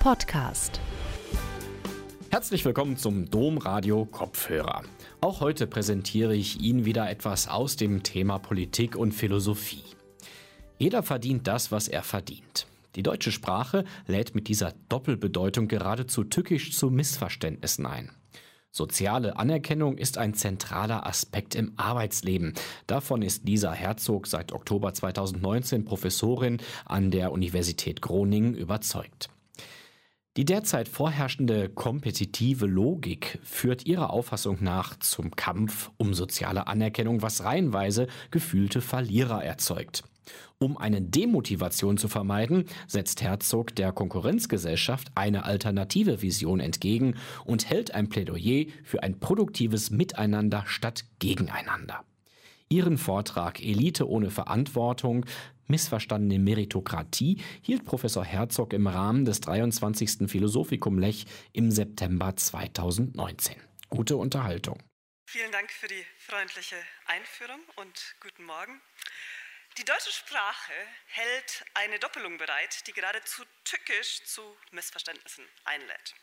Podcast. Herzlich willkommen zum Domradio Kopfhörer. Auch heute präsentiere ich Ihnen wieder etwas aus dem Thema Politik und Philosophie. Jeder verdient das, was er verdient. Die deutsche Sprache lädt mit dieser Doppelbedeutung geradezu tückisch zu Missverständnissen ein. Soziale Anerkennung ist ein zentraler Aspekt im Arbeitsleben. Davon ist Lisa Herzog seit Oktober 2019 Professorin an der Universität Groningen überzeugt. Die derzeit vorherrschende kompetitive Logik führt ihrer Auffassung nach zum Kampf um soziale Anerkennung, was reihenweise gefühlte Verlierer erzeugt. Um eine Demotivation zu vermeiden, setzt Herzog der Konkurrenzgesellschaft eine alternative Vision entgegen und hält ein Plädoyer für ein produktives Miteinander statt Gegeneinander. Ihren Vortrag Elite ohne Verantwortung, missverstandene Meritokratie hielt Professor Herzog im Rahmen des 23. Philosophikum Lech im September 2019. Gute Unterhaltung. Vielen Dank für die freundliche Einführung und guten Morgen. Die deutsche Sprache hält eine Doppelung bereit, die geradezu tückisch zu Missverständnissen einlädt.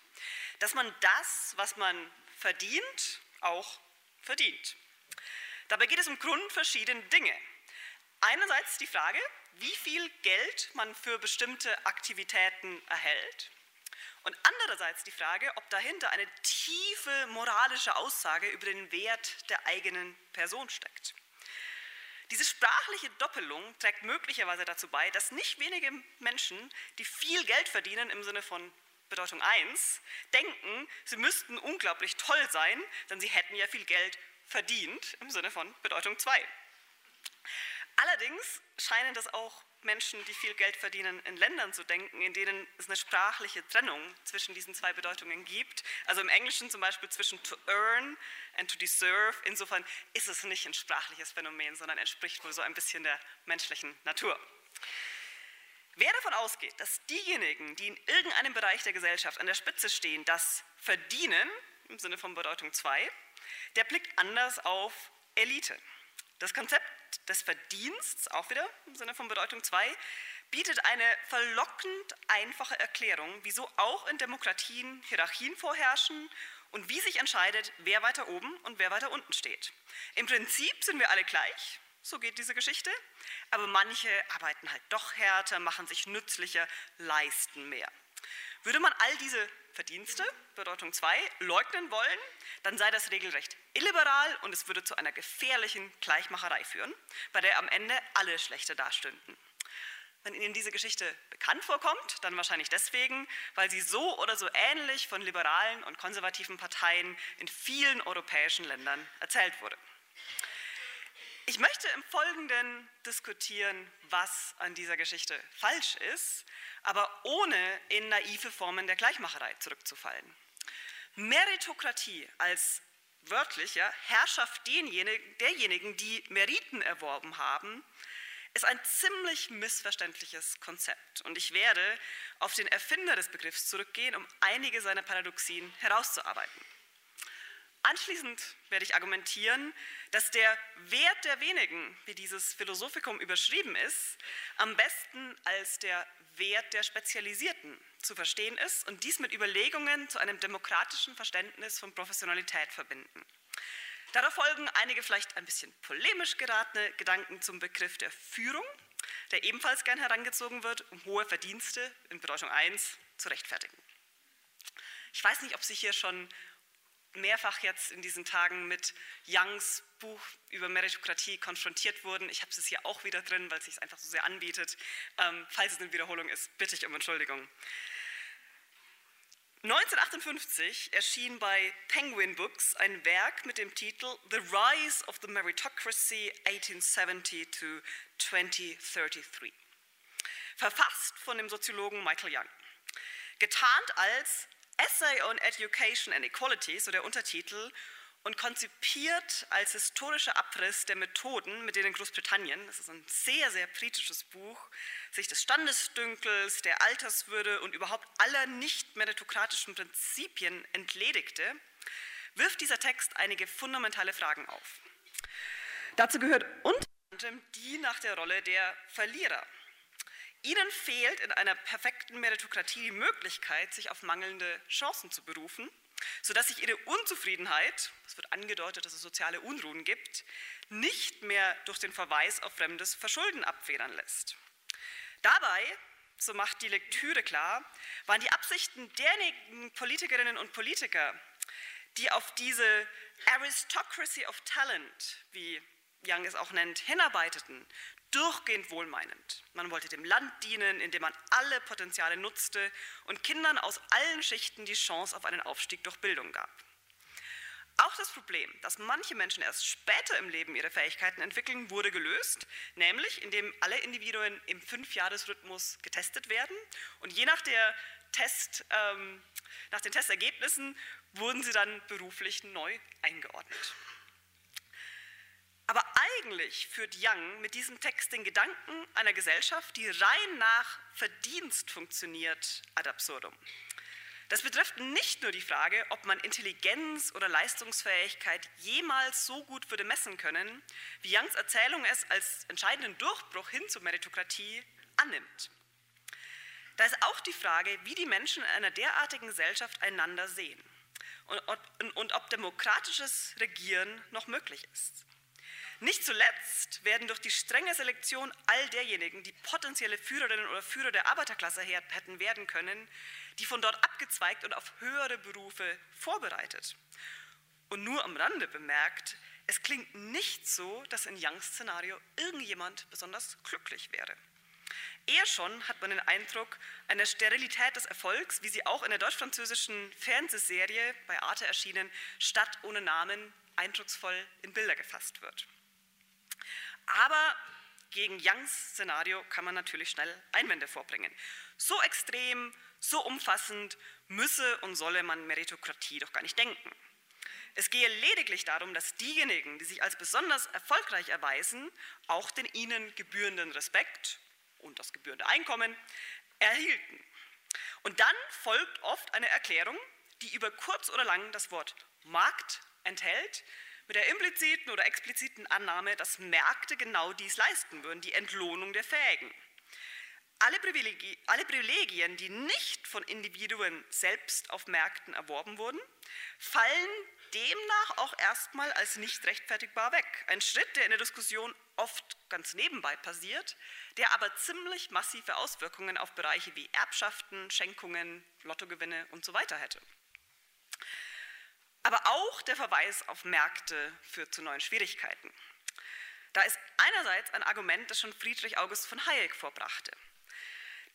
Dass man das, was man verdient, auch verdient. Dabei geht es um grundverschiedene Dinge. Einerseits die Frage, wie viel Geld man für bestimmte Aktivitäten erhält. Und andererseits die Frage, ob dahinter eine tiefe moralische Aussage über den Wert der eigenen Person steckt. Diese sprachliche Doppelung trägt möglicherweise dazu bei, dass nicht wenige Menschen, die viel Geld verdienen im Sinne von Bedeutung 1, denken, sie müssten unglaublich toll sein, denn sie hätten ja viel Geld verdient im Sinne von Bedeutung 2. Allerdings scheinen das auch Menschen, die viel Geld verdienen, in Ländern zu denken, in denen es eine sprachliche Trennung zwischen diesen zwei Bedeutungen gibt. Also im Englischen zum Beispiel zwischen to earn and to deserve. Insofern ist es nicht ein sprachliches Phänomen, sondern entspricht wohl so ein bisschen der menschlichen Natur. Wer davon ausgeht, dass diejenigen, die in irgendeinem Bereich der Gesellschaft an der Spitze stehen, das verdienen, im Sinne von Bedeutung 2, der blickt anders auf Elite. Das Konzept des Verdiensts, auch wieder im Sinne von Bedeutung 2, bietet eine verlockend einfache Erklärung, wieso auch in Demokratien Hierarchien vorherrschen und wie sich entscheidet, wer weiter oben und wer weiter unten steht. Im Prinzip sind wir alle gleich, so geht diese Geschichte, aber manche arbeiten halt doch härter, machen sich nützlicher, leisten mehr. Würde man all diese Verdienste, Bedeutung 2, leugnen wollen, dann sei das regelrecht illiberal und es würde zu einer gefährlichen Gleichmacherei führen, bei der am Ende alle schlechter dastünden. Wenn Ihnen diese Geschichte bekannt vorkommt, dann wahrscheinlich deswegen, weil sie so oder so ähnlich von liberalen und konservativen Parteien in vielen europäischen Ländern erzählt wurde. Ich möchte im Folgenden diskutieren, was an dieser Geschichte falsch ist, aber ohne in naive Formen der Gleichmacherei zurückzufallen. Meritokratie als wörtlicher Herrschaft derjenigen, die Meriten erworben haben, ist ein ziemlich missverständliches Konzept. Und ich werde auf den Erfinder des Begriffs zurückgehen, um einige seiner Paradoxien herauszuarbeiten. Anschließend werde ich argumentieren, dass der Wert der wenigen, wie dieses Philosophikum überschrieben ist, am besten als der Wert der Spezialisierten zu verstehen ist und dies mit Überlegungen zu einem demokratischen Verständnis von Professionalität verbinden. Darauf folgen einige vielleicht ein bisschen polemisch geratene Gedanken zum Begriff der Führung, der ebenfalls gern herangezogen wird, um hohe Verdienste in Bedeutung 1 zu rechtfertigen. Ich weiß nicht, ob Sie hier schon mehrfach jetzt in diesen Tagen mit Youngs Buch über Meritokratie konfrontiert wurden. Ich habe es hier auch wieder drin, weil es sich einfach so sehr anbietet. Ähm, falls es eine Wiederholung ist, bitte ich um Entschuldigung. 1958 erschien bei Penguin Books ein Werk mit dem Titel The Rise of the Meritocracy 1870 to 2033, verfasst von dem Soziologen Michael Young. Getarnt als Essay on Education and Equality, so der Untertitel, und konzipiert als historischer Abriss der Methoden, mit denen Großbritannien, das ist ein sehr, sehr kritisches Buch, sich des Standesdünkels, der Alterswürde und überhaupt aller nicht meritokratischen Prinzipien entledigte, wirft dieser Text einige fundamentale Fragen auf. Dazu gehört unter anderem die nach der Rolle der Verlierer. Ihnen fehlt in einer perfekten Meritokratie die Möglichkeit, sich auf mangelnde Chancen zu berufen, sodass sich Ihre Unzufriedenheit, es wird angedeutet, dass es soziale Unruhen gibt, nicht mehr durch den Verweis auf fremdes Verschulden abfedern lässt. Dabei, so macht die Lektüre klar, waren die Absichten derjenigen Politikerinnen und Politiker, die auf diese Aristocracy of Talent, wie Young es auch nennt, hinarbeiteten, durchgehend wohlmeinend. Man wollte dem Land dienen, indem man alle Potenziale nutzte und Kindern aus allen Schichten die Chance auf einen Aufstieg durch Bildung gab. Auch das Problem, dass manche Menschen erst später im Leben ihre Fähigkeiten entwickeln, wurde gelöst, nämlich indem alle Individuen im Fünfjahresrhythmus getestet werden und je nach, Test, ähm, nach den Testergebnissen wurden sie dann beruflich neu eingeordnet. Aber eigentlich führt Young mit diesem Text den Gedanken einer Gesellschaft, die rein nach Verdienst funktioniert, ad absurdum. Das betrifft nicht nur die Frage, ob man Intelligenz oder Leistungsfähigkeit jemals so gut würde messen können, wie Youngs Erzählung es als entscheidenden Durchbruch hin zur Meritokratie annimmt. Da ist auch die Frage, wie die Menschen in einer derartigen Gesellschaft einander sehen und, ob demokratisches Regieren noch möglich ist. Nicht zuletzt werden durch die strenge Selektion all derjenigen, die potenzielle Führerinnen oder Führer der Arbeiterklasse hätten werden können, die von dort abgezweigt und auf höhere Berufe vorbereitet. Und nur am Rande bemerkt, es klingt nicht so, dass in Youngs Szenario irgendjemand besonders glücklich wäre. Eher schon hat man den Eindruck einer Sterilität des Erfolgs, wie sie auch in der deutsch-französischen Fernsehserie bei Arte erschienen, Stadt ohne Namen, eindrucksvoll in Bilder gefasst wird. Aber gegen Youngs Szenario kann man natürlich schnell Einwände vorbringen. So extrem, so umfassend müsse und solle man Meritokratie doch gar nicht denken. Es gehe lediglich darum, dass diejenigen, die sich als besonders erfolgreich erweisen, auch den ihnen gebührenden Respekt und das gebührende Einkommen erhielten. Und dann folgt oft eine Erklärung, die über kurz oder lang das Wort Markt enthält, mit der impliziten oder expliziten Annahme, dass Märkte genau dies leisten würden, die Entlohnung der Fähigen. Alle, Privilegien, alle Privilegien, die nicht von Individuen selbst auf Märkten erworben wurden, fallen demnach auch erstmal als nicht rechtfertigbar weg. Ein Schritt, der in der Diskussion oft ganz nebenbei passiert, der aber ziemlich massive Auswirkungen auf Bereiche wie Erbschaften, Schenkungen, Lottogewinne und so weiter hätte. Aber auch der Verweis auf Märkte führt zu neuen Schwierigkeiten. Da ist einerseits ein Argument, das schon Friedrich August von Hayek vorbrachte.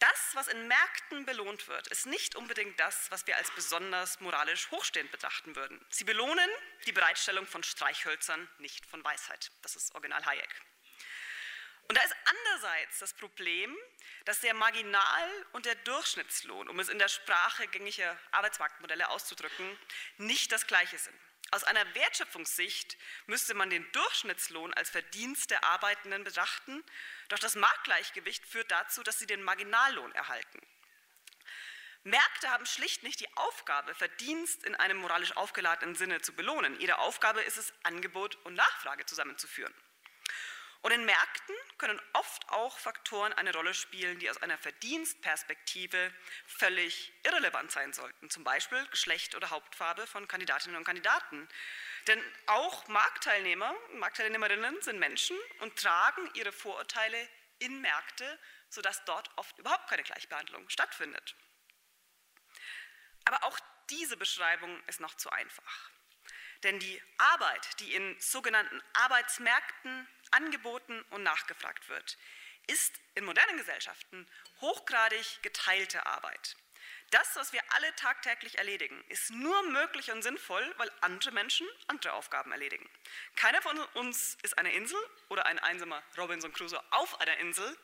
Das, was in Märkten belohnt wird, ist nicht unbedingt das, was wir als besonders moralisch hochstehend betrachten würden. Sie belohnen die Bereitstellung von Streichhölzern, nicht von Weisheit. Das ist Original Hayek. Und da ist andererseits das Problem, dass der Marginal- und der Durchschnittslohn, um es in der Sprache gängiger Arbeitsmarktmodelle auszudrücken, nicht das gleiche sind. Aus einer Wertschöpfungssicht müsste man den Durchschnittslohn als Verdienst der Arbeitenden betrachten, doch das Marktgleichgewicht führt dazu, dass sie den Marginallohn erhalten. Märkte haben schlicht nicht die Aufgabe, Verdienst in einem moralisch aufgeladenen Sinne zu belohnen. Ihre Aufgabe ist es, Angebot und Nachfrage zusammenzuführen. Und in Märkten können oft auch Faktoren eine Rolle spielen, die aus einer Verdienstperspektive völlig irrelevant sein sollten, zum Beispiel Geschlecht oder Hauptfarbe von Kandidatinnen und Kandidaten. Denn auch Marktteilnehmer und Marktteilnehmerinnen sind Menschen und tragen ihre Vorurteile in Märkte, sodass dort oft überhaupt keine Gleichbehandlung stattfindet. Aber auch diese Beschreibung ist noch zu einfach. Denn die Arbeit, die in sogenannten Arbeitsmärkten angeboten und nachgefragt wird, ist in modernen Gesellschaften hochgradig geteilte Arbeit. Das, was wir alle tagtäglich erledigen, ist nur möglich und sinnvoll, weil andere Menschen andere Aufgaben erledigen. Keiner von uns ist eine Insel oder ein einsamer Robinson Crusoe auf einer Insel.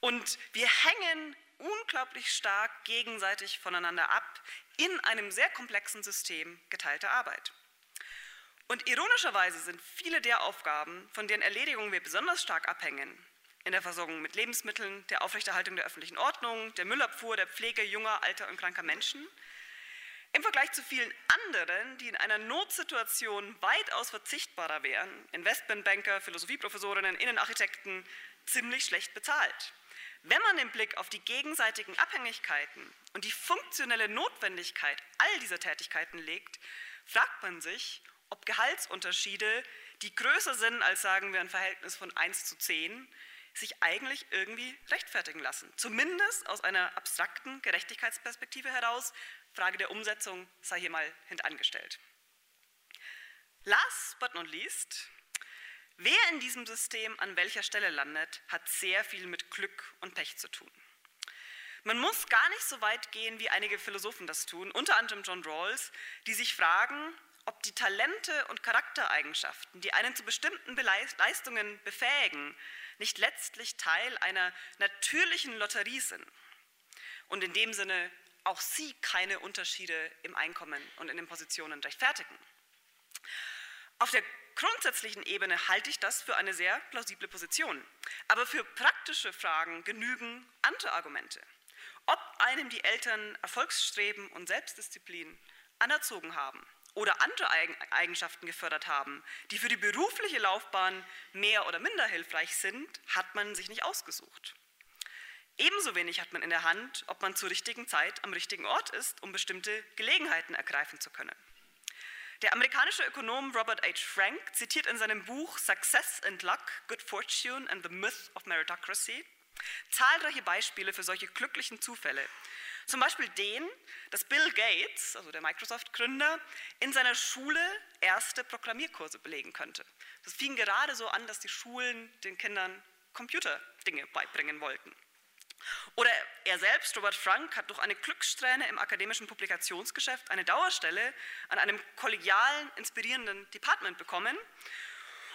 Und wir hängen unglaublich stark gegenseitig voneinander ab in einem sehr komplexen System geteilter Arbeit. Und ironischerweise sind viele der Aufgaben, von deren Erledigung wir besonders stark abhängen, in der Versorgung mit Lebensmitteln, der Aufrechterhaltung der öffentlichen Ordnung, der Müllabfuhr, der Pflege junger, alter und kranker Menschen, im Vergleich zu vielen anderen, die in einer Notsituation weitaus verzichtbarer wären, Investmentbanker, Philosophieprofessorinnen, Innenarchitekten, ziemlich schlecht bezahlt. Wenn man den Blick auf die gegenseitigen Abhängigkeiten und die funktionelle Notwendigkeit all dieser Tätigkeiten legt, fragt man sich, ob Gehaltsunterschiede, die größer sind als sagen wir ein Verhältnis von 1 zu 10, sich eigentlich irgendwie rechtfertigen lassen. Zumindest aus einer abstrakten Gerechtigkeitsperspektive heraus. Frage der Umsetzung sei hier mal hintangestellt. Last but not least, wer in diesem System an welcher Stelle landet, hat sehr viel mit Glück und Pech zu tun. Man muss gar nicht so weit gehen, wie einige Philosophen das tun, unter anderem John Rawls, die sich fragen, ob die Talente und Charaktereigenschaften, die einen zu bestimmten Leistungen befähigen, nicht letztlich Teil einer natürlichen Lotterie sind und in dem Sinne auch sie keine Unterschiede im Einkommen und in den Positionen rechtfertigen. Auf der grundsätzlichen Ebene halte ich das für eine sehr plausible Position. Aber für praktische Fragen genügen andere Argumente. Ob einem die Eltern Erfolgsstreben und Selbstdisziplin anerzogen haben oder andere Eigenschaften gefördert haben, die für die berufliche Laufbahn mehr oder minder hilfreich sind, hat man sich nicht ausgesucht. Ebenso wenig hat man in der Hand, ob man zur richtigen Zeit am richtigen Ort ist, um bestimmte Gelegenheiten ergreifen zu können. Der amerikanische Ökonom Robert H. Frank zitiert in seinem Buch Success and Luck, Good Fortune and the Myth of Meritocracy zahlreiche Beispiele für solche glücklichen Zufälle. Zum Beispiel den, dass Bill Gates, also der Microsoft-Gründer, in seiner Schule erste Programmierkurse belegen könnte. Das fing gerade so an, dass die Schulen den Kindern Computerdinge beibringen wollten. Oder er selbst, Robert Frank, hat durch eine Glückssträhne im akademischen Publikationsgeschäft eine Dauerstelle an einem kollegialen, inspirierenden Department bekommen.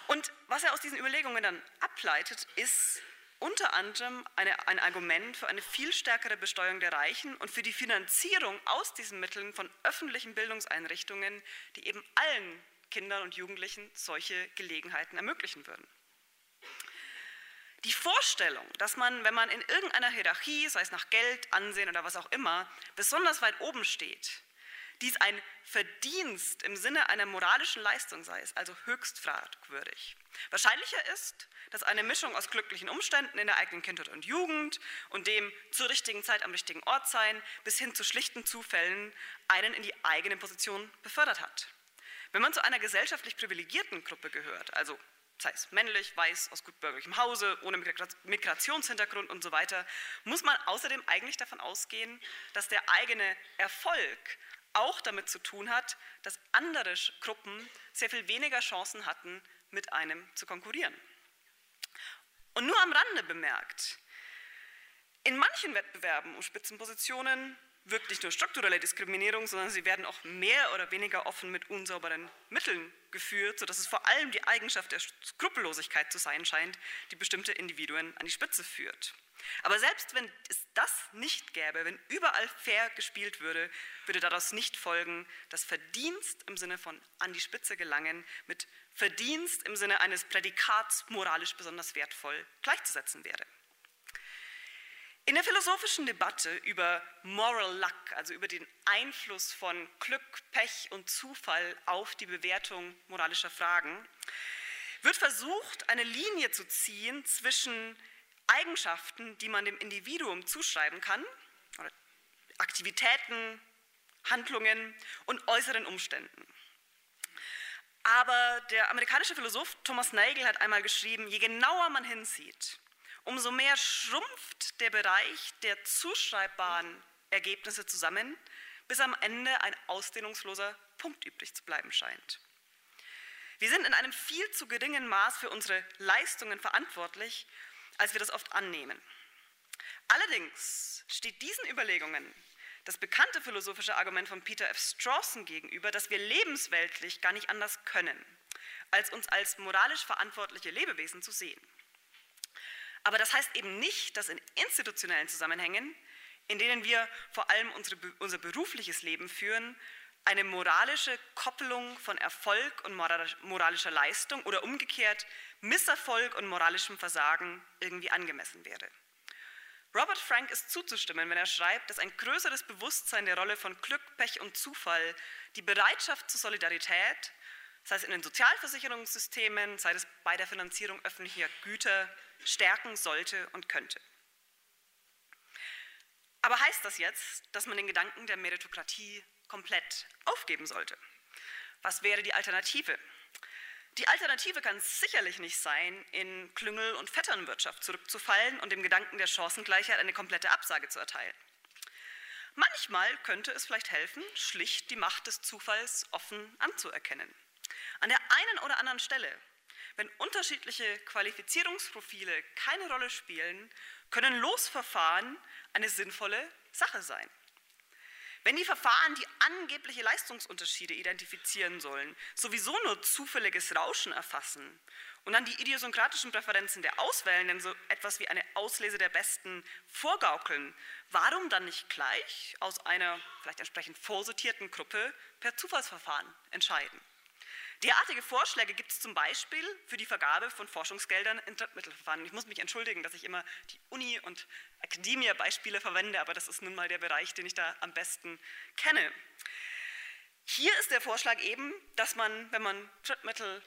Und was er aus diesen Überlegungen dann ableitet, ist unter anderem eine, ein Argument für eine viel stärkere Besteuerung der Reichen und für die Finanzierung aus diesen Mitteln von öffentlichen Bildungseinrichtungen, die eben allen Kindern und Jugendlichen solche Gelegenheiten ermöglichen würden. Die Vorstellung, dass man, wenn man in irgendeiner Hierarchie, sei es nach Geld, Ansehen oder was auch immer, besonders weit oben steht, dies ein Verdienst im Sinne einer moralischen Leistung sei, ist also höchst fragwürdig. Wahrscheinlicher ist, dass eine Mischung aus glücklichen Umständen in der eigenen Kindheit und Jugend und dem zur richtigen Zeit am richtigen Ort sein bis hin zu schlichten Zufällen einen in die eigene Position befördert hat. Wenn man zu einer gesellschaftlich privilegierten Gruppe gehört, also sei es männlich, weiß, aus gutbürgerlichem Hause, ohne Migrationshintergrund und so weiter, muss man außerdem eigentlich davon ausgehen, dass der eigene Erfolg auch damit zu tun hat, dass andere Gruppen sehr viel weniger Chancen hatten, mit einem zu konkurrieren. Und nur am Rande bemerkt, in manchen Wettbewerben um Spitzenpositionen wirkt nicht nur strukturelle Diskriminierung, sondern sie werden auch mehr oder weniger offen mit unsauberen Mitteln geführt, sodass es vor allem die Eigenschaft der Skrupellosigkeit zu sein scheint, die bestimmte Individuen an die Spitze führt. Aber selbst wenn es das nicht gäbe, wenn überall fair gespielt würde, würde daraus nicht folgen, dass Verdienst im Sinne von an die Spitze gelangen mit Verdienst im Sinne eines Prädikats moralisch besonders wertvoll gleichzusetzen wäre. In der philosophischen Debatte über Moral Luck, also über den Einfluss von Glück, Pech und Zufall auf die Bewertung moralischer Fragen, wird versucht, eine Linie zu ziehen zwischen Eigenschaften, die man dem Individuum zuschreiben kann, Aktivitäten, Handlungen und äußeren Umständen. Aber der amerikanische Philosoph Thomas Nagel hat einmal geschrieben, je genauer man hinsieht, umso mehr schrumpft der Bereich der zuschreibbaren Ergebnisse zusammen, bis am Ende ein ausdehnungsloser Punkt übrig zu bleiben scheint. Wir sind in einem viel zu geringen Maß für unsere Leistungen verantwortlich, als wir das oft annehmen. Allerdings steht diesen Überlegungen das bekannte philosophische Argument von Peter F. Strawson gegenüber, dass wir lebensweltlich gar nicht anders können, als uns als moralisch verantwortliche Lebewesen zu sehen. Aber das heißt eben nicht, dass in institutionellen Zusammenhängen, in denen wir vor allem unsere, unser berufliches Leben führen, eine moralische Koppelung von Erfolg und moralischer Leistung oder umgekehrt Misserfolg und moralischem Versagen irgendwie angemessen wäre. Robert Frank ist zuzustimmen, wenn er schreibt, dass ein größeres Bewusstsein der Rolle von Glück, Pech und Zufall die Bereitschaft zur Solidarität, sei es in den Sozialversicherungssystemen, sei es bei der Finanzierung öffentlicher Güter, stärken sollte und könnte. Aber heißt das jetzt, dass man den Gedanken der Meritokratie komplett aufgeben sollte? Was wäre die Alternative? Die Alternative kann sicherlich nicht sein, in Klüngel- und Vetternwirtschaft zurückzufallen und dem Gedanken der Chancengleichheit eine komplette Absage zu erteilen. Manchmal könnte es vielleicht helfen, schlicht die Macht des Zufalls offen anzuerkennen. An der einen oder anderen Stelle, wenn unterschiedliche Qualifizierungsprofile keine Rolle spielen, können Losverfahren eine sinnvolle Sache sein. Wenn die Verfahren, die angebliche Leistungsunterschiede identifizieren sollen, sowieso nur zufälliges Rauschen erfassen und dann die idiosynkratischen Präferenzen der Auswählenden so etwas wie eine Auslese der Besten vorgaukeln, warum dann nicht gleich aus einer vielleicht entsprechend vorsortierten Gruppe per Zufallsverfahren entscheiden? Derartige Vorschläge gibt es zum Beispiel für die Vergabe von Forschungsgeldern in Drittmittelverfahren. Ich muss mich entschuldigen, dass ich immer die Uni- und Akademie-Beispiele verwende, aber das ist nun mal der Bereich, den ich da am besten kenne. Hier ist der Vorschlag eben, dass man, wenn man Drittmittel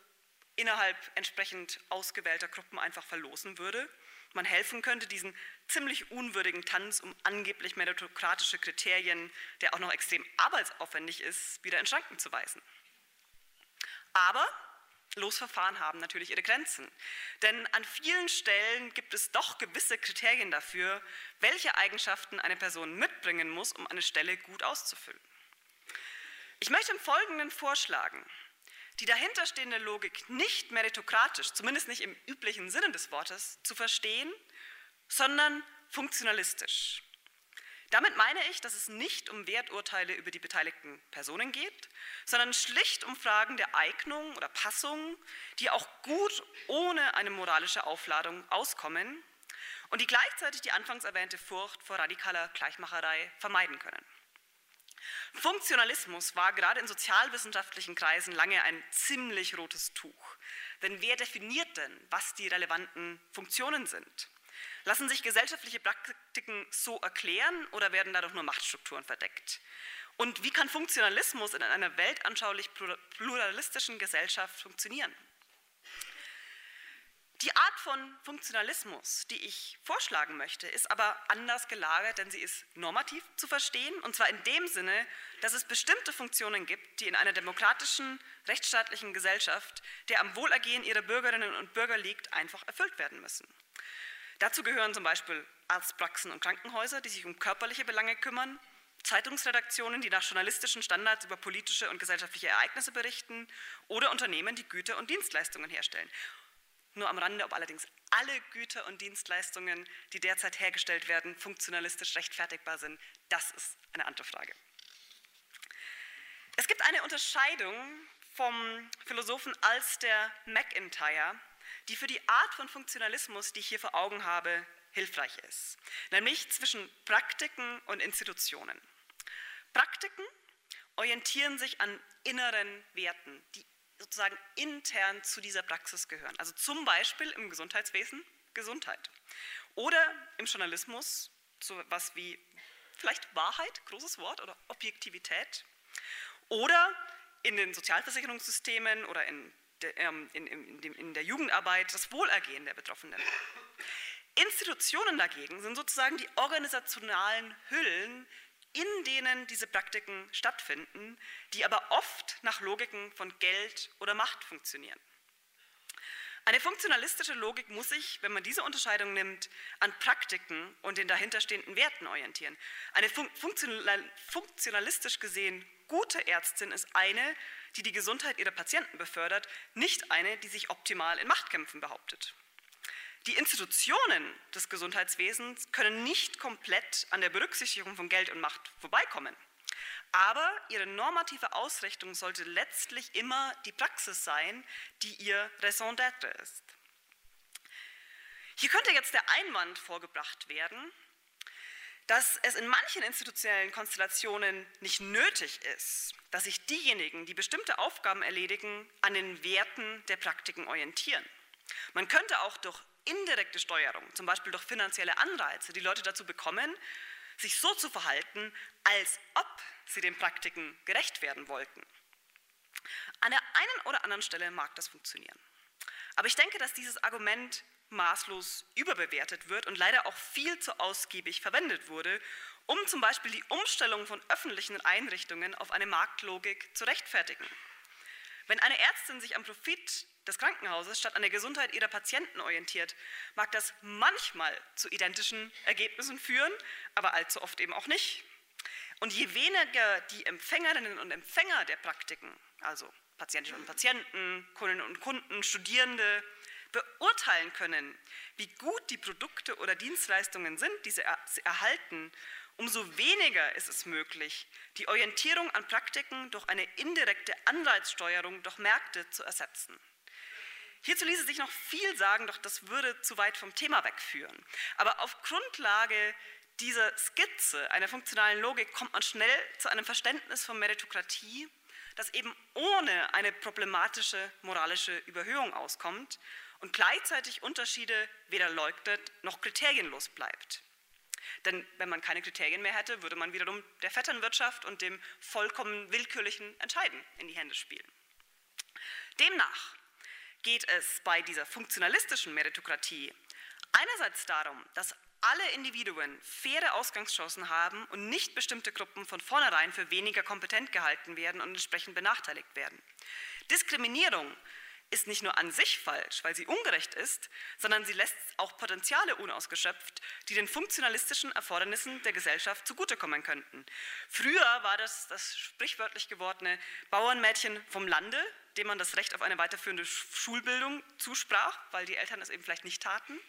innerhalb entsprechend ausgewählter Gruppen einfach verlosen würde, man helfen könnte, diesen ziemlich unwürdigen Tanz um angeblich meritokratische Kriterien, der auch noch extrem arbeitsaufwendig ist, wieder in Schranken zu weisen. Aber Losverfahren haben natürlich ihre Grenzen. Denn an vielen Stellen gibt es doch gewisse Kriterien dafür, welche Eigenschaften eine Person mitbringen muss, um eine Stelle gut auszufüllen. Ich möchte im Folgenden vorschlagen, die dahinterstehende Logik nicht meritokratisch, zumindest nicht im üblichen Sinne des Wortes, zu verstehen, sondern funktionalistisch. Damit meine ich, dass es nicht um Werturteile über die beteiligten Personen geht, sondern schlicht um Fragen der Eignung oder Passung, die auch gut ohne eine moralische Aufladung auskommen und die gleichzeitig die anfangs erwähnte Furcht vor radikaler Gleichmacherei vermeiden können. Funktionalismus war gerade in sozialwissenschaftlichen Kreisen lange ein ziemlich rotes Tuch. Denn wer definiert denn, was die relevanten Funktionen sind? Lassen sich gesellschaftliche Praktiken so erklären oder werden dadurch nur Machtstrukturen verdeckt? Und wie kann Funktionalismus in einer weltanschaulich pluralistischen Gesellschaft funktionieren? Die Art von Funktionalismus, die ich vorschlagen möchte, ist aber anders gelagert, denn sie ist normativ zu verstehen, und zwar in dem Sinne, dass es bestimmte Funktionen gibt, die in einer demokratischen, rechtsstaatlichen Gesellschaft, der am Wohlergehen ihrer Bürgerinnen und Bürger liegt, einfach erfüllt werden müssen. Dazu gehören zum Beispiel Arztpraxen und Krankenhäuser, die sich um körperliche Belange kümmern, Zeitungsredaktionen, die nach journalistischen Standards über politische und gesellschaftliche Ereignisse berichten oder Unternehmen, die Güter und Dienstleistungen herstellen. Nur am Rande, ob allerdings alle Güter und Dienstleistungen, die derzeit hergestellt werden, funktionalistisch rechtfertigbar sind, das ist eine andere Frage. Es gibt eine Unterscheidung vom Philosophen Alster McIntyre, die für die Art von Funktionalismus, die ich hier vor Augen habe, hilfreich ist, nämlich zwischen Praktiken und Institutionen. Praktiken orientieren sich an inneren Werten, die sozusagen intern zu dieser Praxis gehören. Also zum Beispiel im Gesundheitswesen Gesundheit oder im Journalismus so was wie vielleicht Wahrheit, großes Wort, oder Objektivität oder in den Sozialversicherungssystemen oder in in, in, in der Jugendarbeit das Wohlergehen der Betroffenen. Institutionen dagegen sind sozusagen die organisationalen Hüllen, in denen diese Praktiken stattfinden, die aber oft nach Logiken von Geld oder Macht funktionieren. Eine funktionalistische Logik muss sich, wenn man diese Unterscheidung nimmt, an Praktiken und den dahinterstehenden Werten orientieren. Eine funktionalistisch gesehen gute Ärztin ist eine, die die Gesundheit ihrer Patienten befördert, nicht eine, die sich optimal in Machtkämpfen behauptet. Die Institutionen des Gesundheitswesens können nicht komplett an der Berücksichtigung von Geld und Macht vorbeikommen. Aber ihre normative Ausrichtung sollte letztlich immer die Praxis sein, die ihr Raison d'être ist. Hier könnte jetzt der Einwand vorgebracht werden, dass es in manchen institutionellen Konstellationen nicht nötig ist, dass sich diejenigen, die bestimmte Aufgaben erledigen, an den Werten der Praktiken orientieren. Man könnte auch durch indirekte Steuerung, zum Beispiel durch finanzielle Anreize, die Leute dazu bekommen, sich so zu verhalten, als ob sie den Praktiken gerecht werden wollten. An der einen oder anderen Stelle mag das funktionieren. Aber ich denke, dass dieses Argument maßlos überbewertet wird und leider auch viel zu ausgiebig verwendet wurde, um zum Beispiel die Umstellung von öffentlichen Einrichtungen auf eine Marktlogik zu rechtfertigen. Wenn eine Ärztin sich am Profit des Krankenhauses statt an der Gesundheit ihrer Patienten orientiert, mag das manchmal zu identischen Ergebnissen führen, aber allzu oft eben auch nicht. Und je weniger die Empfängerinnen und Empfänger der Praktiken, also Patientinnen und Patienten, Kundinnen und Kunden, Studierende, beurteilen können, wie gut die Produkte oder Dienstleistungen sind, die sie erhalten, umso weniger ist es möglich, die Orientierung an Praktiken durch eine indirekte Anreizsteuerung durch Märkte zu ersetzen. Hierzu ließe sich noch viel sagen, doch das würde zu weit vom Thema wegführen. Aber auf Grundlage dieser Skizze einer funktionalen Logik kommt man schnell zu einem Verständnis von Meritokratie, das eben ohne eine problematische moralische Überhöhung auskommt und gleichzeitig Unterschiede weder leugnet noch kriterienlos bleibt. Denn wenn man keine Kriterien mehr hätte, würde man wiederum der Vetternwirtschaft und dem vollkommen willkürlichen Entscheiden in die Hände spielen. Demnach geht es bei dieser funktionalistischen Meritokratie einerseits darum, dass alle Individuen faire Ausgangschancen haben und nicht bestimmte Gruppen von vornherein für weniger kompetent gehalten werden und entsprechend benachteiligt werden. Diskriminierung ist nicht nur an sich falsch, weil sie ungerecht ist, sondern sie lässt auch Potenziale unausgeschöpft, die den funktionalistischen Erfordernissen der Gesellschaft zugutekommen könnten. Früher war das das sprichwörtlich gewordene Bauernmädchen vom Lande, dem man das Recht auf eine weiterführende Schulbildung zusprach, weil die Eltern es eben vielleicht nicht taten.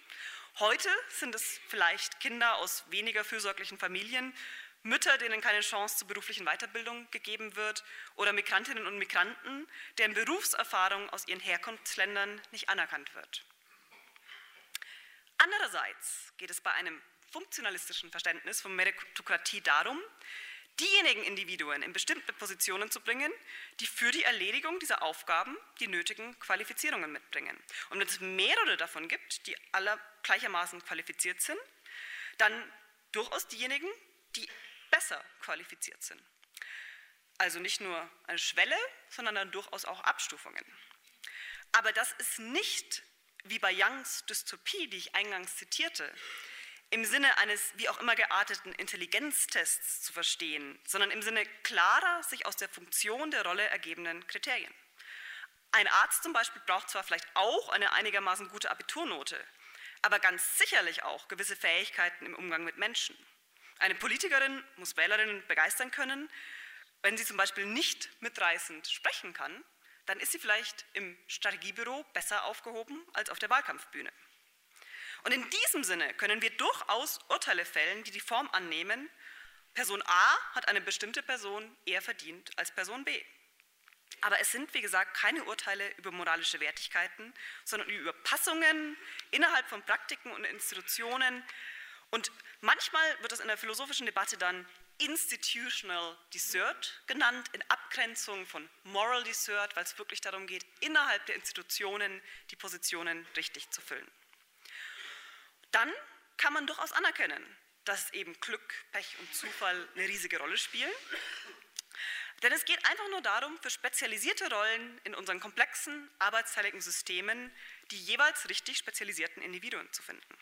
Heute sind es vielleicht Kinder aus weniger fürsorglichen Familien, Mütter, denen keine Chance zur beruflichen Weiterbildung gegeben wird, oder Migrantinnen und Migranten, deren Berufserfahrung aus ihren Herkunftsländern nicht anerkannt wird. Andererseits geht es bei einem funktionalistischen Verständnis von Meritokratie darum, diejenigen Individuen in bestimmte Positionen zu bringen, die für die Erledigung dieser Aufgaben die nötigen Qualifizierungen mitbringen. Und wenn es mehrere davon gibt, die alle gleichermaßen qualifiziert sind, dann durchaus diejenigen, die besser qualifiziert sind. Also nicht nur eine Schwelle, sondern dann durchaus auch Abstufungen. Aber das ist nicht wie bei Youngs Dystopie, die ich eingangs zitierte, im Sinne eines wie auch immer gearteten Intelligenztests zu verstehen, sondern im Sinne klarer sich aus der Funktion der Rolle ergebenden Kriterien. Ein Arzt zum Beispiel braucht zwar vielleicht auch eine einigermaßen gute Abiturnote, aber ganz sicherlich auch gewisse Fähigkeiten im Umgang mit Menschen. Eine Politikerin muss Wählerinnen begeistern können. Wenn sie zum Beispiel nicht mitreißend sprechen kann, dann ist sie vielleicht im Strategiebüro besser aufgehoben als auf der Wahlkampfbühne. Und in diesem Sinne können wir durchaus Urteile fällen, die die Form annehmen, Person A hat eine bestimmte Person eher verdient als Person B. Aber es sind, wie gesagt, keine Urteile über moralische Wertigkeiten, sondern über Passungen innerhalb von Praktiken und Institutionen, und manchmal wird das in der philosophischen Debatte dann Institutional Desert genannt, in Abgrenzung von Moral Desert, weil es wirklich darum geht, innerhalb der Institutionen die Positionen richtig zu füllen. Dann kann man durchaus anerkennen, dass eben Glück, Pech und Zufall eine riesige Rolle spielen. Denn es geht einfach nur darum, für spezialisierte Rollen in unseren komplexen, arbeitsteiligen Systemen die jeweils richtig spezialisierten Individuen zu finden.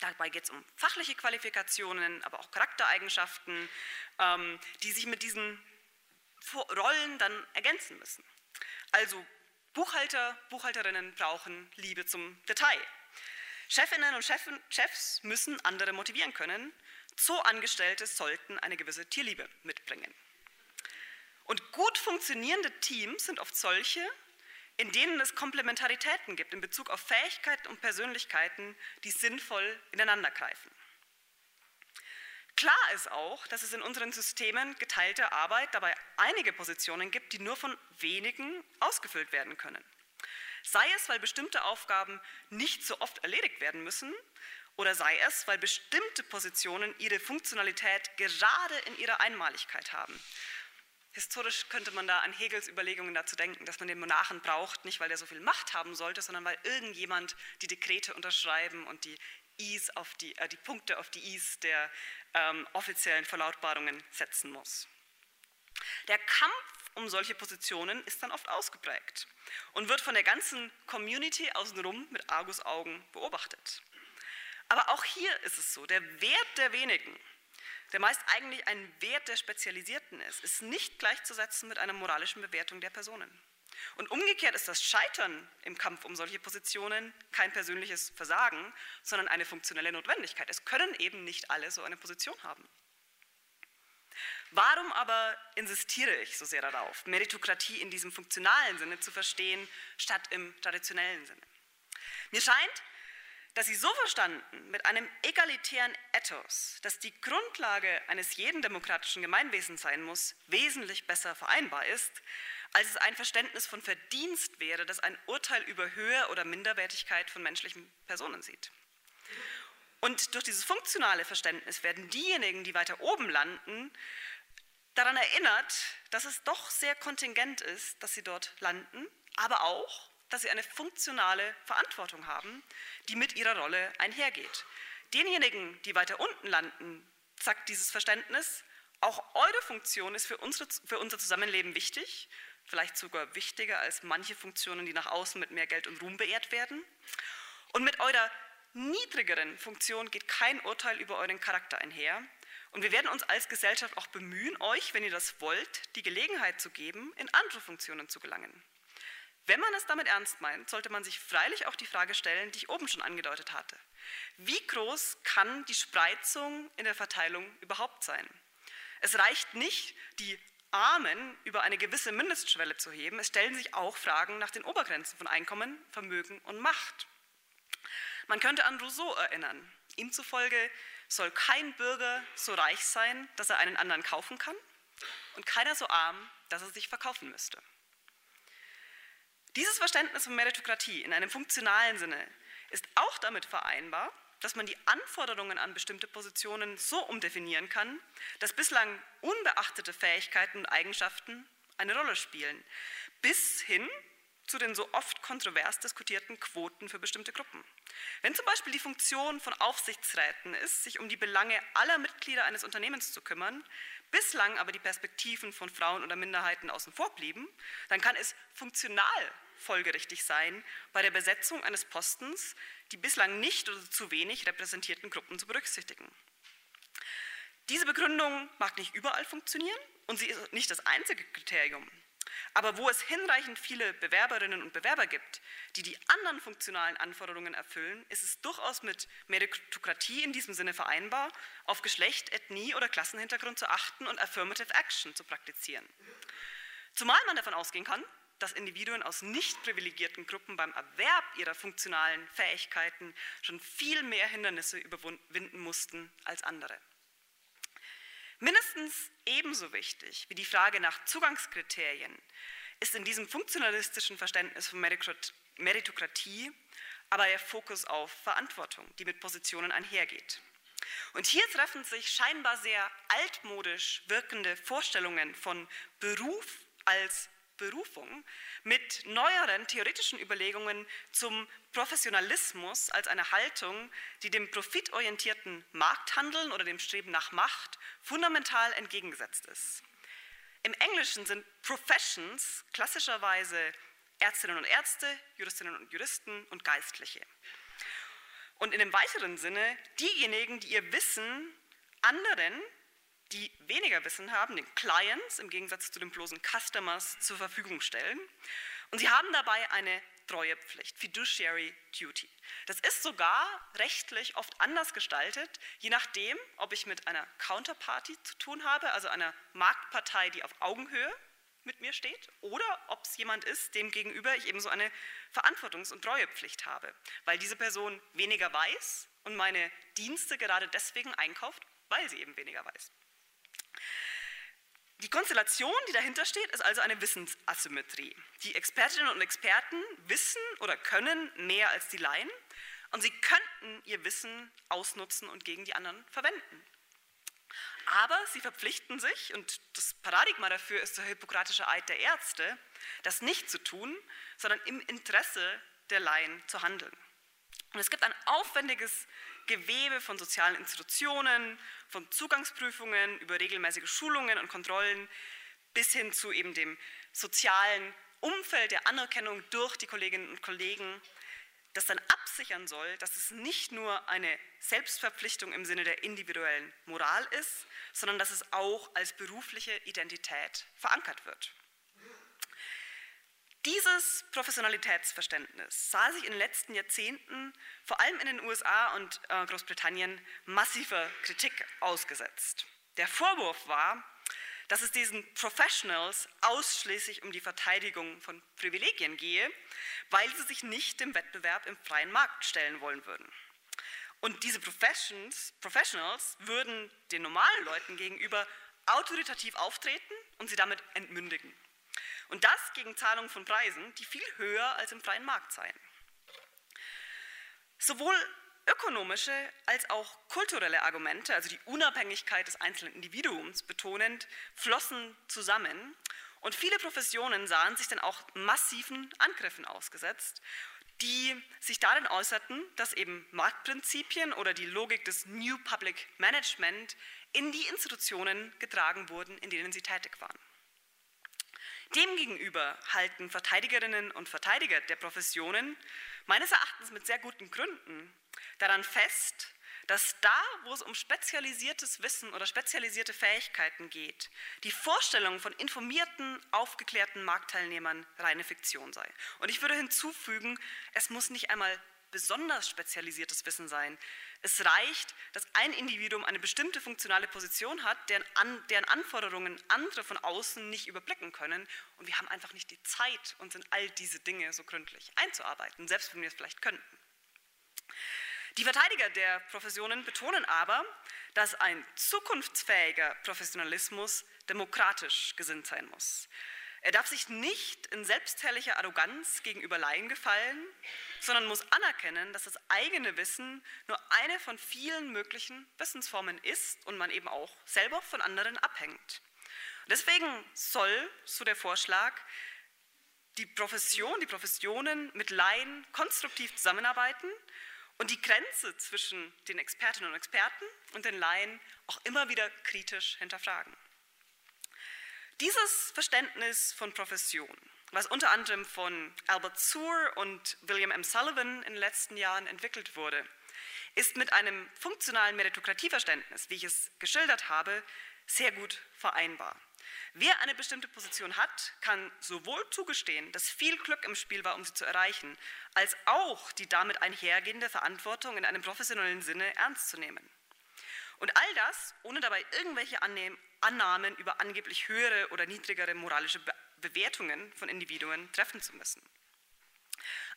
Dabei geht es um fachliche Qualifikationen, aber auch Charaktereigenschaften, ähm, die sich mit diesen Rollen dann ergänzen müssen. Also Buchhalter, Buchhalterinnen brauchen Liebe zum Detail. Chefinnen und Chefs müssen andere motivieren können. Zoo-Angestellte sollten eine gewisse Tierliebe mitbringen. Und gut funktionierende Teams sind oft solche, in denen es Komplementaritäten gibt in Bezug auf Fähigkeiten und Persönlichkeiten, die sinnvoll ineinandergreifen. Klar ist auch, dass es in unseren Systemen geteilte Arbeit dabei einige Positionen gibt, die nur von wenigen ausgefüllt werden können. Sei es, weil bestimmte Aufgaben nicht so oft erledigt werden müssen, oder sei es, weil bestimmte Positionen ihre Funktionalität gerade in ihrer Einmaligkeit haben. Historisch könnte man da an Hegels Überlegungen dazu denken, dass man den Monarchen braucht, nicht weil er so viel Macht haben sollte, sondern weil irgendjemand die Dekrete unterschreiben und die Is auf die, äh, die Punkte auf die Is der ähm, offiziellen Verlautbarungen setzen muss. Der Kampf um solche Positionen ist dann oft ausgeprägt und wird von der ganzen Community außenrum mit Argusaugen beobachtet. Aber auch hier ist es so, der Wert der wenigen, der meist eigentlich ein Wert der Spezialisierten ist, ist nicht gleichzusetzen mit einer moralischen Bewertung der Personen. Und umgekehrt ist das Scheitern im Kampf um solche Positionen kein persönliches Versagen, sondern eine funktionelle Notwendigkeit. Es können eben nicht alle so eine Position haben. Warum aber insistiere ich so sehr darauf, Meritokratie in diesem funktionalen Sinne zu verstehen, statt im traditionellen Sinne? Mir scheint, dass sie so verstanden mit einem egalitären Ethos, das die Grundlage eines jeden demokratischen Gemeinwesens sein muss, wesentlich besser vereinbar ist, als es ein Verständnis von Verdienst wäre, das ein Urteil über Höhe oder Minderwertigkeit von menschlichen Personen sieht. Und durch dieses funktionale Verständnis werden diejenigen, die weiter oben landen, daran erinnert, dass es doch sehr kontingent ist, dass sie dort landen, aber auch, dass sie eine funktionale Verantwortung haben, die mit ihrer Rolle einhergeht. Denjenigen, die weiter unten landen, sagt dieses Verständnis, auch eure Funktion ist für, unsere, für unser Zusammenleben wichtig, vielleicht sogar wichtiger als manche Funktionen, die nach außen mit mehr Geld und Ruhm beehrt werden. Und mit eurer niedrigeren Funktion geht kein Urteil über euren Charakter einher. Und wir werden uns als Gesellschaft auch bemühen, euch, wenn ihr das wollt, die Gelegenheit zu geben, in andere Funktionen zu gelangen. Wenn man es damit ernst meint, sollte man sich freilich auch die Frage stellen, die ich oben schon angedeutet hatte. Wie groß kann die Spreizung in der Verteilung überhaupt sein? Es reicht nicht, die Armen über eine gewisse Mindestschwelle zu heben. Es stellen sich auch Fragen nach den Obergrenzen von Einkommen, Vermögen und Macht. Man könnte an Rousseau erinnern. Ihm zufolge soll kein Bürger so reich sein, dass er einen anderen kaufen kann und keiner so arm, dass er sich verkaufen müsste. Dieses Verständnis von Meritokratie in einem funktionalen Sinne ist auch damit vereinbar, dass man die Anforderungen an bestimmte Positionen so umdefinieren kann, dass bislang unbeachtete Fähigkeiten und Eigenschaften eine Rolle spielen, bis hin zu den so oft kontrovers diskutierten Quoten für bestimmte Gruppen. Wenn zum Beispiel die Funktion von Aufsichtsräten ist, sich um die Belange aller Mitglieder eines Unternehmens zu kümmern, bislang aber die Perspektiven von Frauen oder Minderheiten außen vor blieben, dann kann es funktional folgerichtig sein, bei der Besetzung eines Postens die bislang nicht oder zu wenig repräsentierten Gruppen zu berücksichtigen. Diese Begründung mag nicht überall funktionieren und sie ist nicht das einzige Kriterium. Aber wo es hinreichend viele Bewerberinnen und Bewerber gibt, die die anderen funktionalen Anforderungen erfüllen, ist es durchaus mit Meritokratie in diesem Sinne vereinbar, auf Geschlecht, Ethnie oder Klassenhintergrund zu achten und Affirmative Action zu praktizieren. Zumal man davon ausgehen kann, dass Individuen aus nicht privilegierten Gruppen beim Erwerb ihrer funktionalen Fähigkeiten schon viel mehr Hindernisse überwinden mussten als andere. Mindestens ebenso wichtig wie die Frage nach Zugangskriterien ist in diesem funktionalistischen Verständnis von Meritokratie aber der Fokus auf Verantwortung, die mit Positionen einhergeht. Und hier treffen sich scheinbar sehr altmodisch wirkende Vorstellungen von Beruf als Berufung mit neueren theoretischen Überlegungen zum Professionalismus als eine Haltung, die dem profitorientierten Markthandeln oder dem Streben nach Macht fundamental entgegengesetzt ist. Im Englischen sind Professions klassischerweise Ärztinnen und Ärzte, Juristinnen und Juristen und Geistliche. Und in dem weiteren Sinne diejenigen, die ihr Wissen anderen die weniger Wissen haben, den Clients im Gegensatz zu den bloßen Customers zur Verfügung stellen. Und sie haben dabei eine Treuepflicht, Fiduciary Duty. Das ist sogar rechtlich oft anders gestaltet, je nachdem, ob ich mit einer Counterparty zu tun habe, also einer Marktpartei, die auf Augenhöhe mit mir steht, oder ob es jemand ist, dem gegenüber ich ebenso eine Verantwortungs- und Treuepflicht habe, weil diese Person weniger weiß und meine Dienste gerade deswegen einkauft, weil sie eben weniger weiß. Die Konstellation, die dahinter steht, ist also eine Wissensasymmetrie. Die Expertinnen und Experten wissen oder können mehr als die Laien und sie könnten ihr Wissen ausnutzen und gegen die anderen verwenden. Aber sie verpflichten sich, und das Paradigma dafür ist der hippokratische Eid der Ärzte, das nicht zu tun, sondern im Interesse der Laien zu handeln. Und es gibt ein aufwendiges Gewebe von sozialen Institutionen, von Zugangsprüfungen über regelmäßige Schulungen und Kontrollen bis hin zu eben dem sozialen Umfeld der Anerkennung durch die Kolleginnen und Kollegen, das dann absichern soll, dass es nicht nur eine Selbstverpflichtung im Sinne der individuellen Moral ist, sondern dass es auch als berufliche Identität verankert wird. Dieses Professionalitätsverständnis sah sich in den letzten Jahrzehnten vor allem in den USA und äh, Großbritannien massiver Kritik ausgesetzt. Der Vorwurf war, dass es diesen Professionals ausschließlich um die Verteidigung von Privilegien gehe, weil sie sich nicht dem Wettbewerb im freien Markt stellen wollen würden. Und diese Professionals würden den normalen Leuten gegenüber autoritativ auftreten und sie damit entmündigen. Und das gegen Zahlung von Preisen, die viel höher als im freien Markt seien. Sowohl ökonomische als auch kulturelle Argumente, also die Unabhängigkeit des einzelnen Individuums betonend, flossen zusammen. Und viele Professionen sahen sich dann auch massiven Angriffen ausgesetzt, die sich darin äußerten, dass eben Marktprinzipien oder die Logik des New Public Management in die Institutionen getragen wurden, in denen sie tätig waren. Demgegenüber halten Verteidigerinnen und Verteidiger der Professionen meines Erachtens mit sehr guten Gründen daran fest, dass da, wo es um spezialisiertes Wissen oder spezialisierte Fähigkeiten geht, die Vorstellung von informierten, aufgeklärten Marktteilnehmern reine Fiktion sei. Und ich würde hinzufügen, es muss nicht einmal besonders spezialisiertes Wissen sein. Es reicht, dass ein Individuum eine bestimmte funktionale Position hat, deren, an, deren, Anforderungen andere von außen nicht überblicken können. Und wir haben einfach nicht die Zeit, uns in all diese Dinge so gründlich einzuarbeiten, selbst wenn wir es vielleicht könnten. Die Verteidiger der Professionen betonen aber, dass ein zukunftsfähiger Professionalismus demokratisch gesinnt sein muss. Er darf sich nicht in selbstherrlicher Arroganz gegenüber Laien gefallen, sondern muss anerkennen, dass das eigene Wissen nur eine von vielen möglichen Wissensformen ist und man eben auch selber von anderen abhängt. Deswegen soll, so der Vorschlag, die Profession, die Professionen mit Laien konstruktiv zusammenarbeiten und die Grenze zwischen den Expertinnen und Experten und den Laien auch immer wieder kritisch hinterfragen. Dieses Verständnis von Profession, was unter anderem von Albert Suhr und William M. Sullivan in den letzten Jahren entwickelt wurde, ist mit einem funktionalen Meritokratieverständnis, wie ich es geschildert habe, sehr gut vereinbar. Wer eine bestimmte Position hat, kann sowohl zugestehen, dass viel Glück im Spiel war, um sie zu erreichen, als auch die damit einhergehende Verantwortung in einem professionellen Sinne ernst zu nehmen. Und all das, ohne dabei irgendwelche Annahmen über angeblich höhere oder niedrigere moralische Bewertungen von Individuen treffen zu müssen.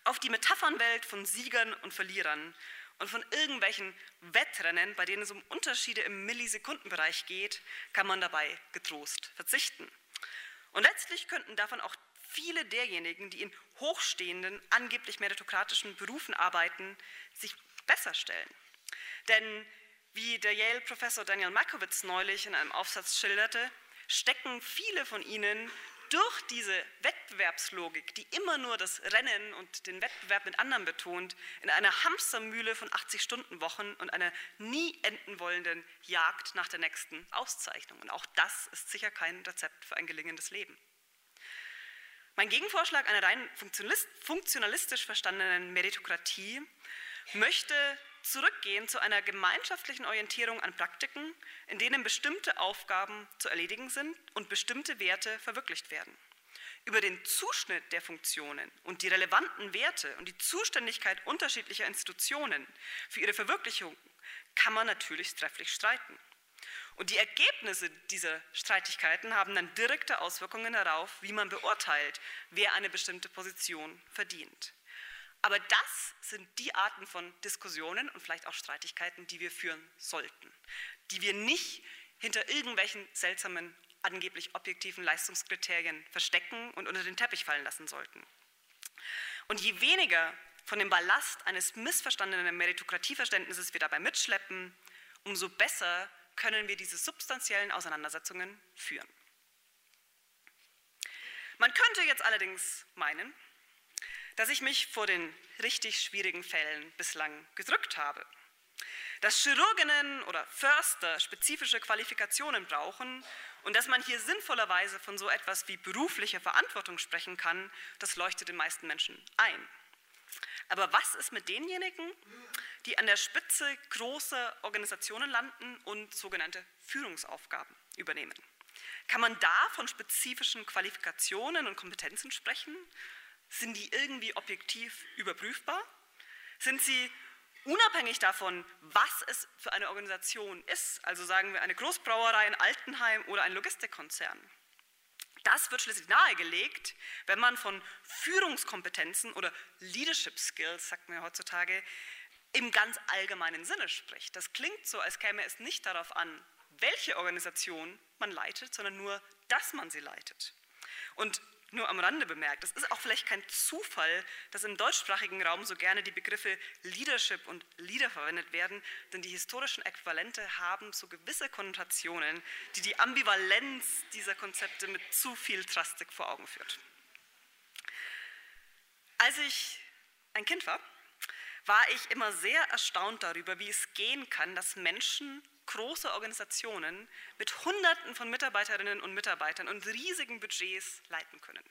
Auf die Metaphernwelt von Siegern und Verlierern und von irgendwelchen Wettrennen, bei denen es um Unterschiede im Millisekundenbereich geht, kann man dabei getrost verzichten. Und letztlich könnten davon auch viele derjenigen, die in hochstehenden, angeblich meritokratischen Berufen arbeiten, sich besser stellen. Denn wie der Yale-Professor Daniel Makowitz neulich in einem Aufsatz schilderte, stecken viele von ihnen durch diese Wettbewerbslogik, die immer nur das Rennen und den Wettbewerb mit anderen betont, in einer Hamstermühle von 80-Stunden-Wochen und einer nie enden wollenden Jagd nach der nächsten Auszeichnung. Und auch das ist sicher kein Rezept für ein gelingendes Leben. Mein Gegenvorschlag einer rein funktionalistisch verstandenen Meritokratie möchte zurückgehen zu einer gemeinschaftlichen Orientierung an Praktiken, in denen bestimmte Aufgaben zu erledigen sind und bestimmte Werte verwirklicht werden. Über den Zuschnitt der Funktionen und die relevanten Werte und die Zuständigkeit unterschiedlicher Institutionen für ihre Verwirklichung kann man natürlich trefflich streiten. Und die Ergebnisse dieser Streitigkeiten haben dann direkte Auswirkungen darauf, wie man beurteilt, wer eine bestimmte Position verdient. Aber das sind die Arten von Diskussionen und vielleicht auch Streitigkeiten, die wir führen sollten, die wir nicht hinter irgendwelchen seltsamen, angeblich objektiven Leistungskriterien verstecken und unter den Teppich fallen lassen sollten. Und je weniger von dem Ballast eines missverstandenen Meritokratieverständnisses wir dabei mitschleppen, umso besser können wir diese substanziellen Auseinandersetzungen führen. Man könnte jetzt allerdings meinen, dass ich mich vor den richtig schwierigen Fällen bislang gedrückt habe. Dass Chirurginnen oder Förster spezifische Qualifikationen brauchen und dass man hier sinnvollerweise von so etwas wie beruflicher Verantwortung sprechen kann, das leuchtet den meisten Menschen ein. Aber was ist mit denjenigen, die an der Spitze großer Organisationen landen und sogenannte Führungsaufgaben übernehmen? Kann man da von spezifischen Qualifikationen und Kompetenzen sprechen? Sind die irgendwie objektiv überprüfbar? Sind sie unabhängig davon, was es für eine Organisation ist, also sagen wir eine Großbrauerei, ein Altenheim oder ein Logistikkonzern? Das wird schließlich nahegelegt, wenn man von Führungskompetenzen oder Leadership Skills, sagt man ja heutzutage, im ganz allgemeinen Sinne spricht. Das klingt so, als käme es nicht darauf an, welche Organisation man leitet, sondern nur, dass man sie leitet. Und nur am Rande bemerkt, es ist auch vielleicht kein Zufall, dass im deutschsprachigen Raum so gerne die Begriffe Leadership und Leader verwendet werden, denn die historischen Äquivalente haben so gewisse Konnotationen, die die Ambivalenz dieser Konzepte mit zu viel Drastik vor Augen führt. Als ich ein Kind war, war ich immer sehr erstaunt darüber, wie es gehen kann, dass Menschen große Organisationen mit Hunderten von Mitarbeiterinnen und Mitarbeitern und riesigen Budgets leiten können.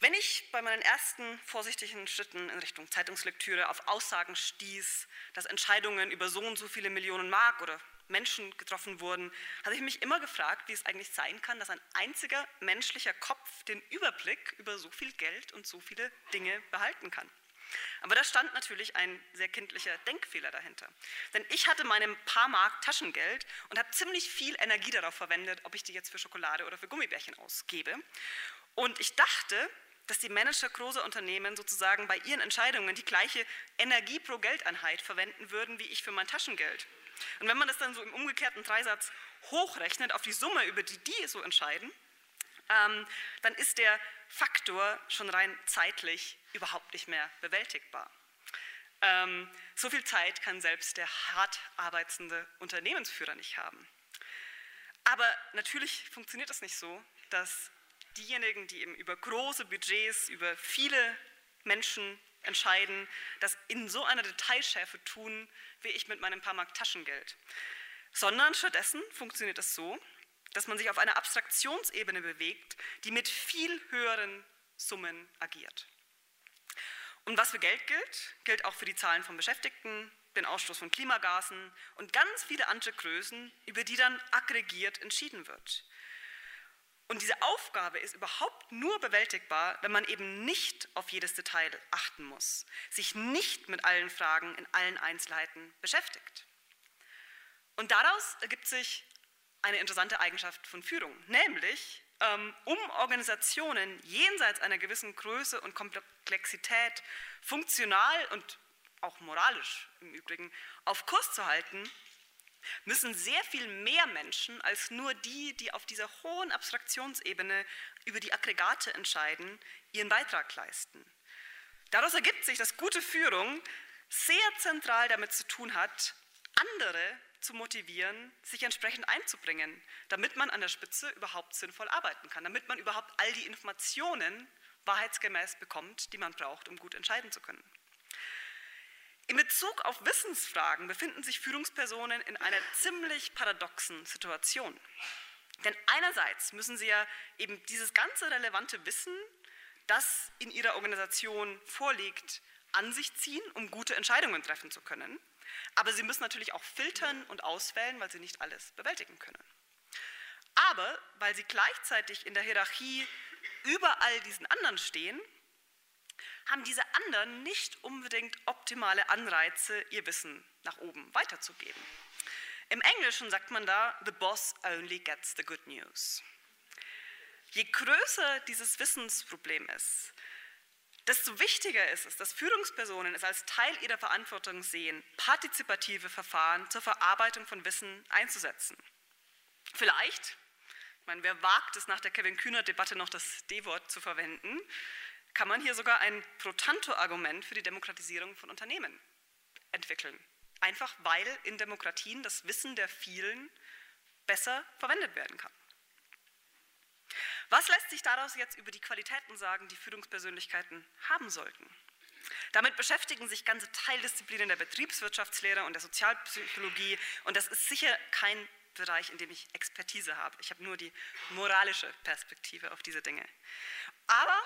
Wenn ich bei meinen ersten vorsichtigen Schritten in Richtung Zeitungslektüre auf Aussagen stieß, dass Entscheidungen über so und so viele Millionen Mark oder Menschen getroffen wurden, habe ich mich immer gefragt, wie es eigentlich sein kann, dass ein einziger menschlicher Kopf den Überblick über so viel Geld und so viele Dinge behalten kann. Aber da stand natürlich ein sehr kindlicher Denkfehler dahinter. Denn ich hatte meinem paar Mark Taschengeld und habe ziemlich viel Energie darauf verwendet, ob ich die jetzt für Schokolade oder für Gummibärchen ausgebe. Und ich dachte, dass die Manager großer Unternehmen sozusagen bei ihren Entscheidungen die gleiche Energie pro Geldeinheit verwenden würden wie ich für mein Taschengeld. Und wenn man das dann so im umgekehrten Dreisatz hochrechnet auf die Summe, über die die so entscheiden, ähm, dann ist der Faktor schon rein zeitlich überhaupt nicht mehr bewältigbar. Ähm, so viel Zeit kann selbst der hart arbeitende Unternehmensführer nicht haben. Aber natürlich funktioniert es nicht so, dass diejenigen, die eben über große Budgets, über viele Menschen entscheiden, das in so einer Detailschärfe tun, wie ich mit meinem paar Mark Taschengeld. Sondern stattdessen funktioniert es so, dass man sich auf einer Abstraktionsebene bewegt, die mit viel höheren Summen agiert. Und was für Geld gilt, gilt auch für die Zahlen von Beschäftigten, den Ausstoß von Klimagasen und ganz viele andere Größen, über die dann aggregiert entschieden wird. Und diese Aufgabe ist überhaupt nur bewältigbar, wenn man eben nicht auf jedes Detail achten muss, sich nicht mit allen Fragen in allen Einzelheiten beschäftigt. Und daraus ergibt sich eine interessante Eigenschaft von Führung, nämlich ähm, um Organisationen jenseits einer gewissen Größe und Komplexität funktional und auch moralisch im Übrigen auf Kurs zu halten, müssen sehr viel mehr Menschen als nur die, die auf dieser hohen Abstraktionsebene über die Aggregate entscheiden, ihren Beitrag leisten. Daraus ergibt sich, dass gute Führung sehr zentral damit zu tun hat, andere zu motivieren, sich entsprechend einzubringen, damit man an der Spitze überhaupt sinnvoll arbeiten kann, damit man überhaupt all die Informationen wahrheitsgemäß bekommt, die man braucht, um gut entscheiden zu können. In Bezug auf Wissensfragen befinden sich Führungspersonen in einer ziemlich paradoxen Situation. Denn einerseits müssen sie ja eben dieses ganze relevante Wissen, das in ihrer Organisation vorliegt, an sich ziehen, um gute Entscheidungen treffen zu können. Aber sie müssen natürlich auch filtern und auswählen, weil sie nicht alles bewältigen können. Aber weil sie gleichzeitig in der Hierarchie über all diesen anderen stehen, haben diese anderen nicht unbedingt optimale Anreize, ihr Wissen nach oben weiterzugeben. Im Englischen sagt man da, the boss only gets the good news. Je größer dieses Wissensproblem ist, Desto wichtiger ist es, dass Führungspersonen es als Teil ihrer Verantwortung sehen, partizipative Verfahren zur Verarbeitung von Wissen einzusetzen. Vielleicht, ich meine, wer wagt es nach der Kevin Kühner-Debatte noch das D-Wort zu verwenden, kann man hier sogar ein Pro-Tanto-Argument für die Demokratisierung von Unternehmen entwickeln. Einfach weil in Demokratien das Wissen der vielen besser verwendet werden kann. Was lässt sich daraus jetzt über die Qualitäten sagen, die Führungspersönlichkeiten haben sollten? Damit beschäftigen sich ganze Teildisziplinen der Betriebswirtschaftslehre und der Sozialpsychologie und das ist sicher kein Bereich, in dem ich Expertise habe. Ich habe nur die moralische Perspektive auf diese Dinge. Aber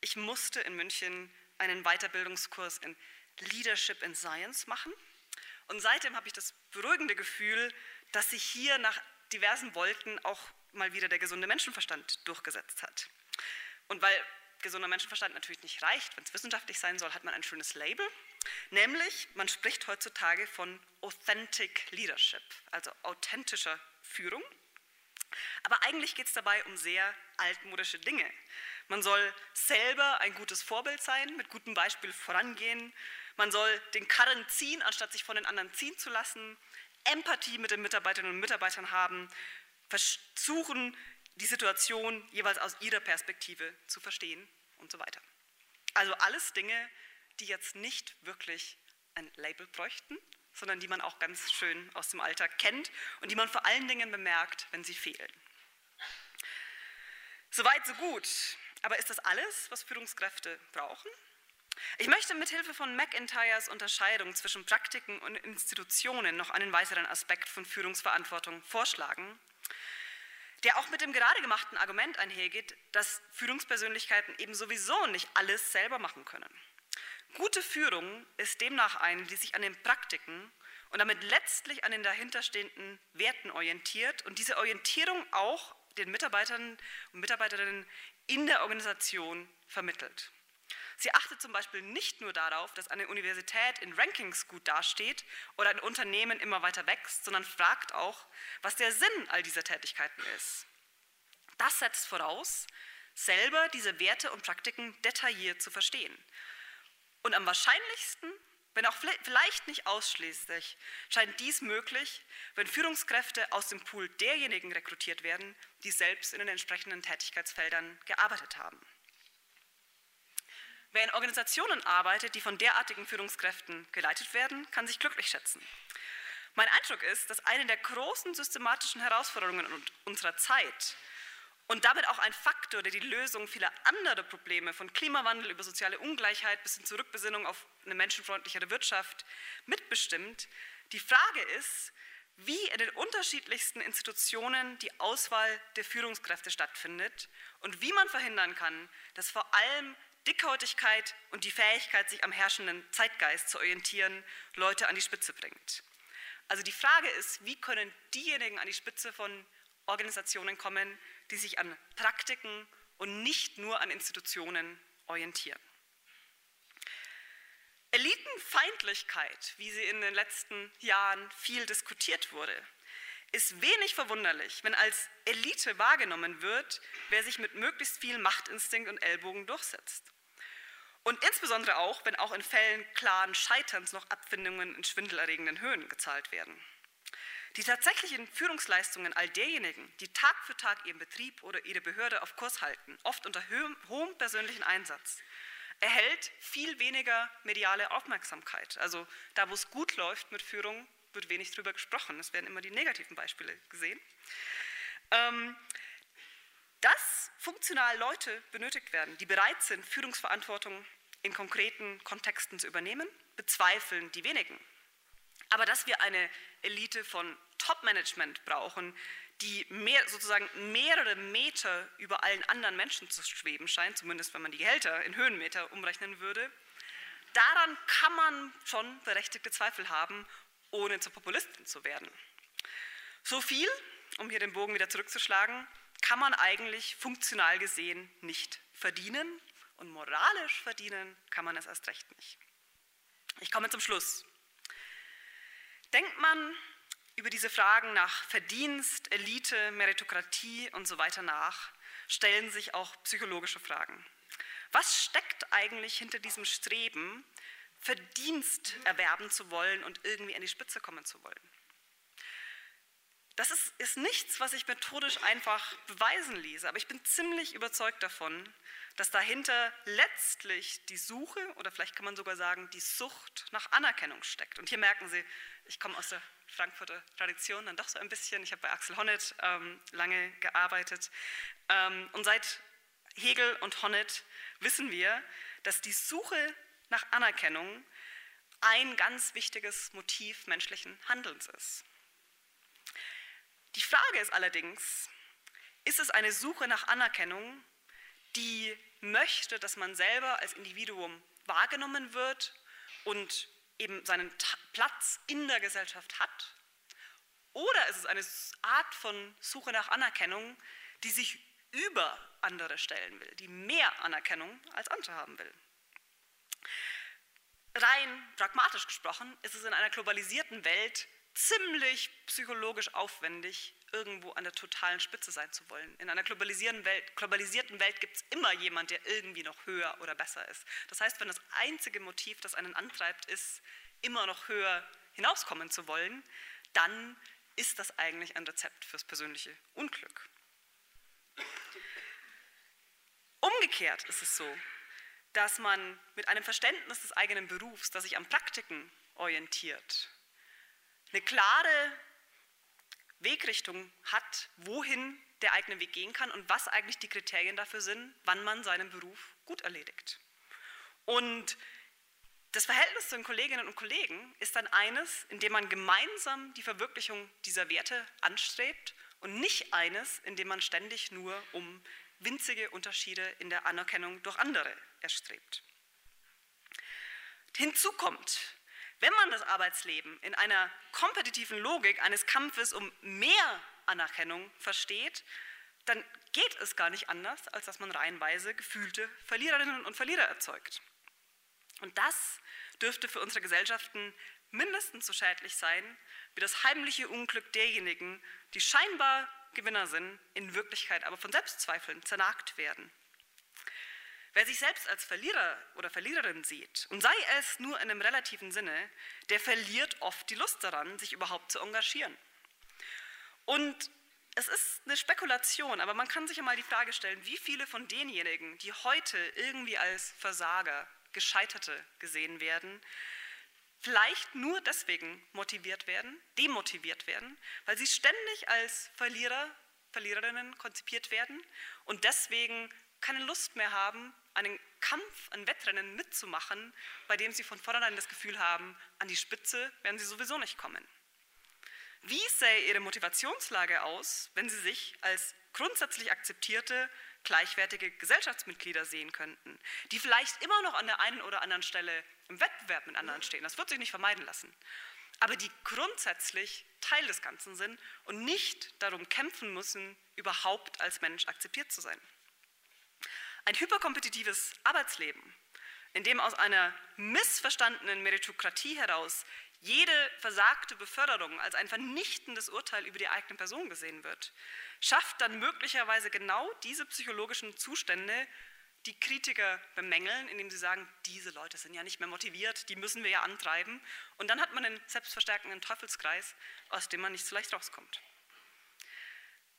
ich musste in München einen Weiterbildungskurs in Leadership in Science machen und seitdem habe ich das beruhigende Gefühl, dass sich hier nach diversen Wolken auch mal wieder der gesunde Menschenverstand durchgesetzt hat. Und weil gesunder Menschenverstand natürlich nicht reicht, wenn es wissenschaftlich sein soll, hat man ein schönes Label, nämlich man spricht heutzutage von Authentic Leadership, also authentischer Führung. Aber eigentlich geht es dabei um sehr altmodische Dinge. Man soll selber ein gutes Vorbild sein, mit gutem Beispiel vorangehen. Man soll den Karren ziehen, anstatt sich von den anderen ziehen zu lassen. Empathie mit den Mitarbeiterinnen und Mitarbeitern haben. Versuchen, die Situation jeweils aus ihrer Perspektive zu verstehen und so weiter. Also alles Dinge, die jetzt nicht wirklich ein Label bräuchten, sondern die man auch ganz schön aus dem Alltag kennt und die man vor allen Dingen bemerkt, wenn sie fehlen. Soweit, so gut. Aber ist das alles, was Führungskräfte brauchen? Ich möchte mithilfe von McIntyres Unterscheidung zwischen Praktiken und Institutionen noch einen weiteren Aspekt von Führungsverantwortung vorschlagen, der auch mit dem gerade gemachten Argument einhergeht, dass Führungspersönlichkeiten eben sowieso nicht alles selber machen können. Gute Führung ist demnach eine, die sich an den Praktiken und damit letztlich an den dahinterstehenden Werten orientiert und diese Orientierung auch den Mitarbeitern und Mitarbeiterinnen in der Organisation vermittelt. Sie achtet zum Beispiel nicht nur darauf, dass eine Universität in Rankings gut dasteht oder ein Unternehmen immer weiter wächst, sondern fragt auch, was der Sinn all dieser Tätigkeiten ist. Das setzt voraus, selber diese Werte und Praktiken detailliert zu verstehen. Und am wahrscheinlichsten, wenn auch vielleicht nicht ausschließlich, scheint dies möglich, wenn Führungskräfte aus dem Pool derjenigen rekrutiert werden, die selbst in den entsprechenden Tätigkeitsfeldern gearbeitet haben. Wer in Organisationen arbeitet, die von derartigen Führungskräften geleitet werden, kann sich glücklich schätzen. Mein Eindruck ist, dass eine der großen systematischen Herausforderungen unserer Zeit und damit auch ein Faktor, der die Lösung vieler anderer Probleme von Klimawandel über soziale Ungleichheit bis hin zur Rückbesinnung auf eine menschenfreundlichere Wirtschaft mitbestimmt, die Frage ist, wie in den unterschiedlichsten Institutionen die Auswahl der Führungskräfte stattfindet und wie man verhindern kann, dass vor allem Dickhäutigkeit und die Fähigkeit, sich am herrschenden Zeitgeist zu orientieren, Leute an die Spitze bringt. Also die Frage ist, wie können diejenigen an die Spitze von Organisationen kommen, die sich an Praktiken und nicht nur an Institutionen orientieren. Elitenfeindlichkeit, wie sie in den letzten Jahren viel diskutiert wurde, ist wenig verwunderlich, wenn als Elite wahrgenommen wird, wer sich mit möglichst viel Machtinstinkt und Ellbogen durchsetzt. Und insbesondere auch, wenn auch in Fällen klaren Scheiterns noch Abfindungen in schwindelerregenden Höhen gezahlt werden. Die tatsächlichen Führungsleistungen all derjenigen, die Tag für Tag ihren Betrieb oder ihre Behörde auf Kurs halten, oft unter hohem persönlichen Einsatz, erhält viel weniger mediale Aufmerksamkeit. Also da, wo es gut läuft mit Führung, wird wenig darüber gesprochen. Es werden immer die negativen Beispiele gesehen. Ähm, dass funktional Leute benötigt werden, die bereit sind, Führungsverantwortung in konkreten Kontexten zu übernehmen, bezweifeln die wenigen. Aber dass wir eine Elite von Top-Management brauchen, die mehr, sozusagen mehrere Meter über allen anderen Menschen zu schweben scheint, zumindest wenn man die Gehälter in Höhenmeter umrechnen würde, daran kann man schon berechtigte Zweifel haben, ohne zur Populistin zu werden. So viel, um hier den Bogen wieder zurückzuschlagen, kann man eigentlich funktional gesehen nicht verdienen und moralisch verdienen kann man es erst recht nicht. Ich komme zum Schluss. Denkt man über diese Fragen nach Verdienst, Elite, Meritokratie und so weiter nach, stellen sich auch psychologische Fragen. Was steckt eigentlich hinter diesem Streben, Verdienst erwerben zu wollen und irgendwie an die Spitze kommen zu wollen? Das ist, ist, nichts, was ich methodisch einfach beweisen ließe, aber ich bin ziemlich überzeugt davon, dass dahinter letztlich die Suche oder vielleicht kann man sogar sagen, die Sucht nach Anerkennung steckt. Und hier merken Sie, ich komme aus der Frankfurter Tradition dann doch so ein bisschen. Ich habe bei Axel Honneth ähm, lange gearbeitet. Ähm, und seit Hegel und Honneth wissen wir, dass die Suche nach Anerkennung ein ganz wichtiges Motiv menschlichen Handelns ist. Die Frage ist allerdings, ist es eine Suche nach Anerkennung, die möchte, dass man selber als Individuum wahrgenommen wird und eben seinen Platz in der Gesellschaft hat? Oder ist es eine Art von Suche nach Anerkennung, die sich über andere stellen will, die mehr Anerkennung als andere haben will? Rein pragmatisch gesprochen ist es in einer globalisierten Welt ziemlich psychologisch aufwendig, irgendwo an der totalen Spitze sein zu wollen. In einer globalisierten Welt, globalisierten Welt gibt es immer jemand, der irgendwie noch höher oder besser ist. Das heißt, wenn das einzige Motiv, das einen antreibt, ist, immer noch höher hinauskommen zu wollen, dann ist das eigentlich ein Rezept fürs persönliche Unglück. Umgekehrt ist es so, dass man mit einem Verständnis des eigenen Berufs, das sich an Praktiken orientiert, eine klare Wegrichtung hat, wohin der eigene Weg gehen kann und was eigentlich die Kriterien dafür sind, wann man seinen Beruf gut erledigt. Und das Verhältnis zu den Kolleginnen und Kollegen ist dann eines, in dem man gemeinsam die Verwirklichung dieser Werte anstrebt und nicht eines, in dem man ständig nur um winzige Unterschiede in der Anerkennung durch andere erstrebt. Hinzu kommt, wenn man das Arbeitsleben in einer kompetitiven Logik eines Kampfes um mehr Anerkennung versteht, dann geht es gar nicht anders, als dass man reihenweise gefühlte Verliererinnen und Verlierer erzeugt. Und das dürfte für unsere Gesellschaften mindestens so schädlich sein wie das heimliche Unglück derjenigen, die scheinbar Gewinner sind, in Wirklichkeit aber von Selbstzweifeln zernagt werden. Wer sich selbst als Verlierer oder Verliererin sieht, und sei es nur in einem relativen Sinne, der verliert oft die Lust daran, sich überhaupt zu engagieren. Und es ist eine Spekulation, aber man kann sich einmal die Frage stellen, wie viele von denjenigen, die heute irgendwie als Versager, Gescheiterte gesehen werden, vielleicht nur deswegen motiviert werden, demotiviert werden, weil sie ständig als Verlierer, Verliererinnen konzipiert werden und deswegen keine Lust mehr haben, einen Kampf, ein Wettrennen mitzumachen, bei dem sie von vornherein das Gefühl haben, an die Spitze werden sie sowieso nicht kommen. Wie sähe ihre Motivationslage aus, wenn sie sich als grundsätzlich akzeptierte, gleichwertige Gesellschaftsmitglieder sehen könnten, die vielleicht immer noch an der einen oder anderen Stelle im Wettbewerb mit anderen stehen, das wird sich nicht vermeiden lassen, aber die grundsätzlich Teil des Ganzen sind und nicht darum kämpfen müssen, überhaupt als Mensch akzeptiert zu sein. Ein hyperkompetitives Arbeitsleben, in dem aus einer missverstandenen Meritokratie heraus jede versagte Beförderung als ein vernichtendes Urteil über die eigene Person gesehen wird, schafft dann möglicherweise genau diese psychologischen Zustände, die Kritiker bemängeln, indem sie sagen, diese Leute sind ja nicht mehr motiviert, die müssen wir ja antreiben. Und dann hat man einen selbstverstärkenden Teufelskreis, aus dem man nicht so leicht rauskommt.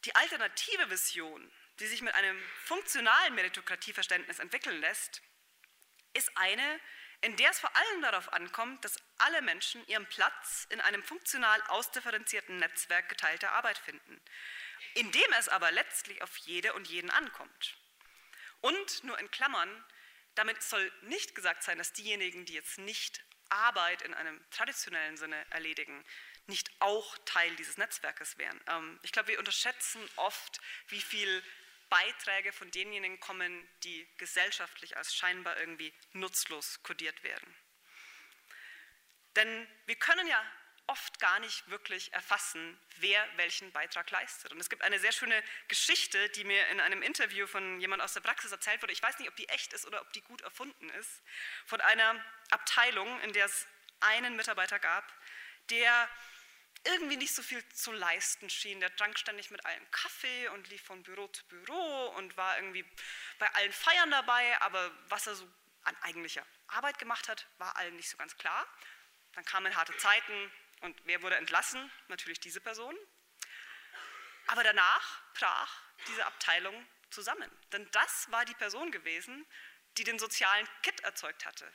Die alternative Vision die sich mit einem funktionalen Meritokratieverständnis entwickeln lässt, ist eine, in der es vor allem darauf ankommt, dass alle Menschen ihren Platz in einem funktional ausdifferenzierten Netzwerk geteilter Arbeit finden, in dem es aber letztlich auf jede und jeden ankommt. Und nur in Klammern, damit soll nicht gesagt sein, dass diejenigen, die jetzt nicht Arbeit in einem traditionellen Sinne erledigen, nicht auch Teil dieses Netzwerkes wären. Ähm, ich glaube, wir unterschätzen oft, wie viel Beiträge von denjenigen kommen, die gesellschaftlich als scheinbar irgendwie nutzlos kodiert werden. Denn wir können ja oft gar nicht wirklich erfassen, wer welchen Beitrag leistet. Und es gibt eine sehr schöne Geschichte, die mir in einem Interview von jemand aus der Praxis erzählt wurde. Ich weiß nicht, ob die echt ist oder ob die gut erfunden ist. Von einer Abteilung, in der es einen Mitarbeiter gab, der irgendwie nicht so viel zu leisten schien. Der trank ständig mit allen Kaffee und lief von Büro zu Büro und war irgendwie bei allen Feiern dabei, aber was er so an eigentlicher Arbeit gemacht hat, war allen nicht so ganz klar. Dann kamen harte Zeiten und wer wurde entlassen? Natürlich diese Person. Aber danach brach diese Abteilung zusammen, denn das war die Person gewesen, die den sozialen Kit erzeugt hatte.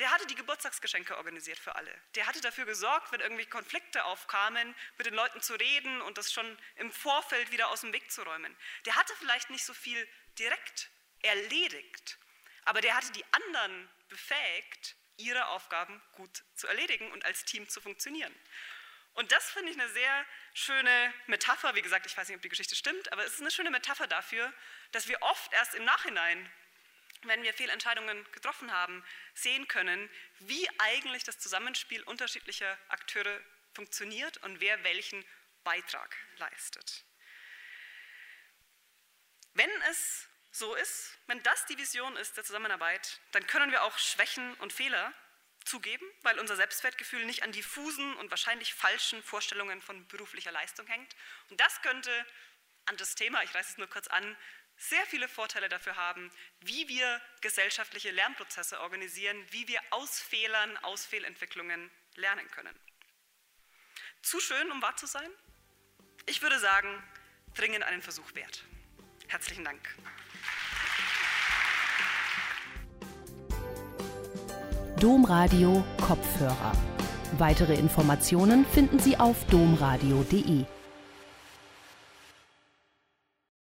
Der hatte die Geburtstagsgeschenke organisiert für alle. Der hatte dafür gesorgt, wenn irgendwie Konflikte aufkamen, mit den Leuten zu reden und das schon im Vorfeld wieder aus dem Weg zu räumen. Der hatte vielleicht nicht so viel direkt erledigt, aber der hatte die anderen befähigt, ihre Aufgaben gut zu erledigen und als Team zu funktionieren. Und das finde ich eine sehr schöne Metapher. Wie gesagt, ich weiß nicht, ob die Geschichte stimmt, aber es ist eine schöne Metapher dafür, dass wir oft erst im Nachhinein, wenn wir Fehlentscheidungen getroffen haben, sehen können, wie eigentlich das Zusammenspiel unterschiedlicher Akteure funktioniert und wer welchen Beitrag leistet. Wenn es so ist, wenn das die Vision ist der Zusammenarbeit, dann können wir auch Schwächen und Fehler zugeben, weil unser Selbstwertgefühl nicht an diffusen und wahrscheinlich falschen Vorstellungen von beruflicher Leistung hängt. Und das könnte an das Thema, ich reiße es nur kurz an, sehr viele Vorteile dafür haben, wie wir gesellschaftliche Lernprozesse organisieren, wie wir aus Fehlern, aus Fehlentwicklungen lernen können. Zu schön, um wahr zu sein? Ich würde sagen, dringend einen Versuch wert. Herzlichen Dank. Domradio Kopfhörer. Weitere Informationen finden Sie auf domradio.de.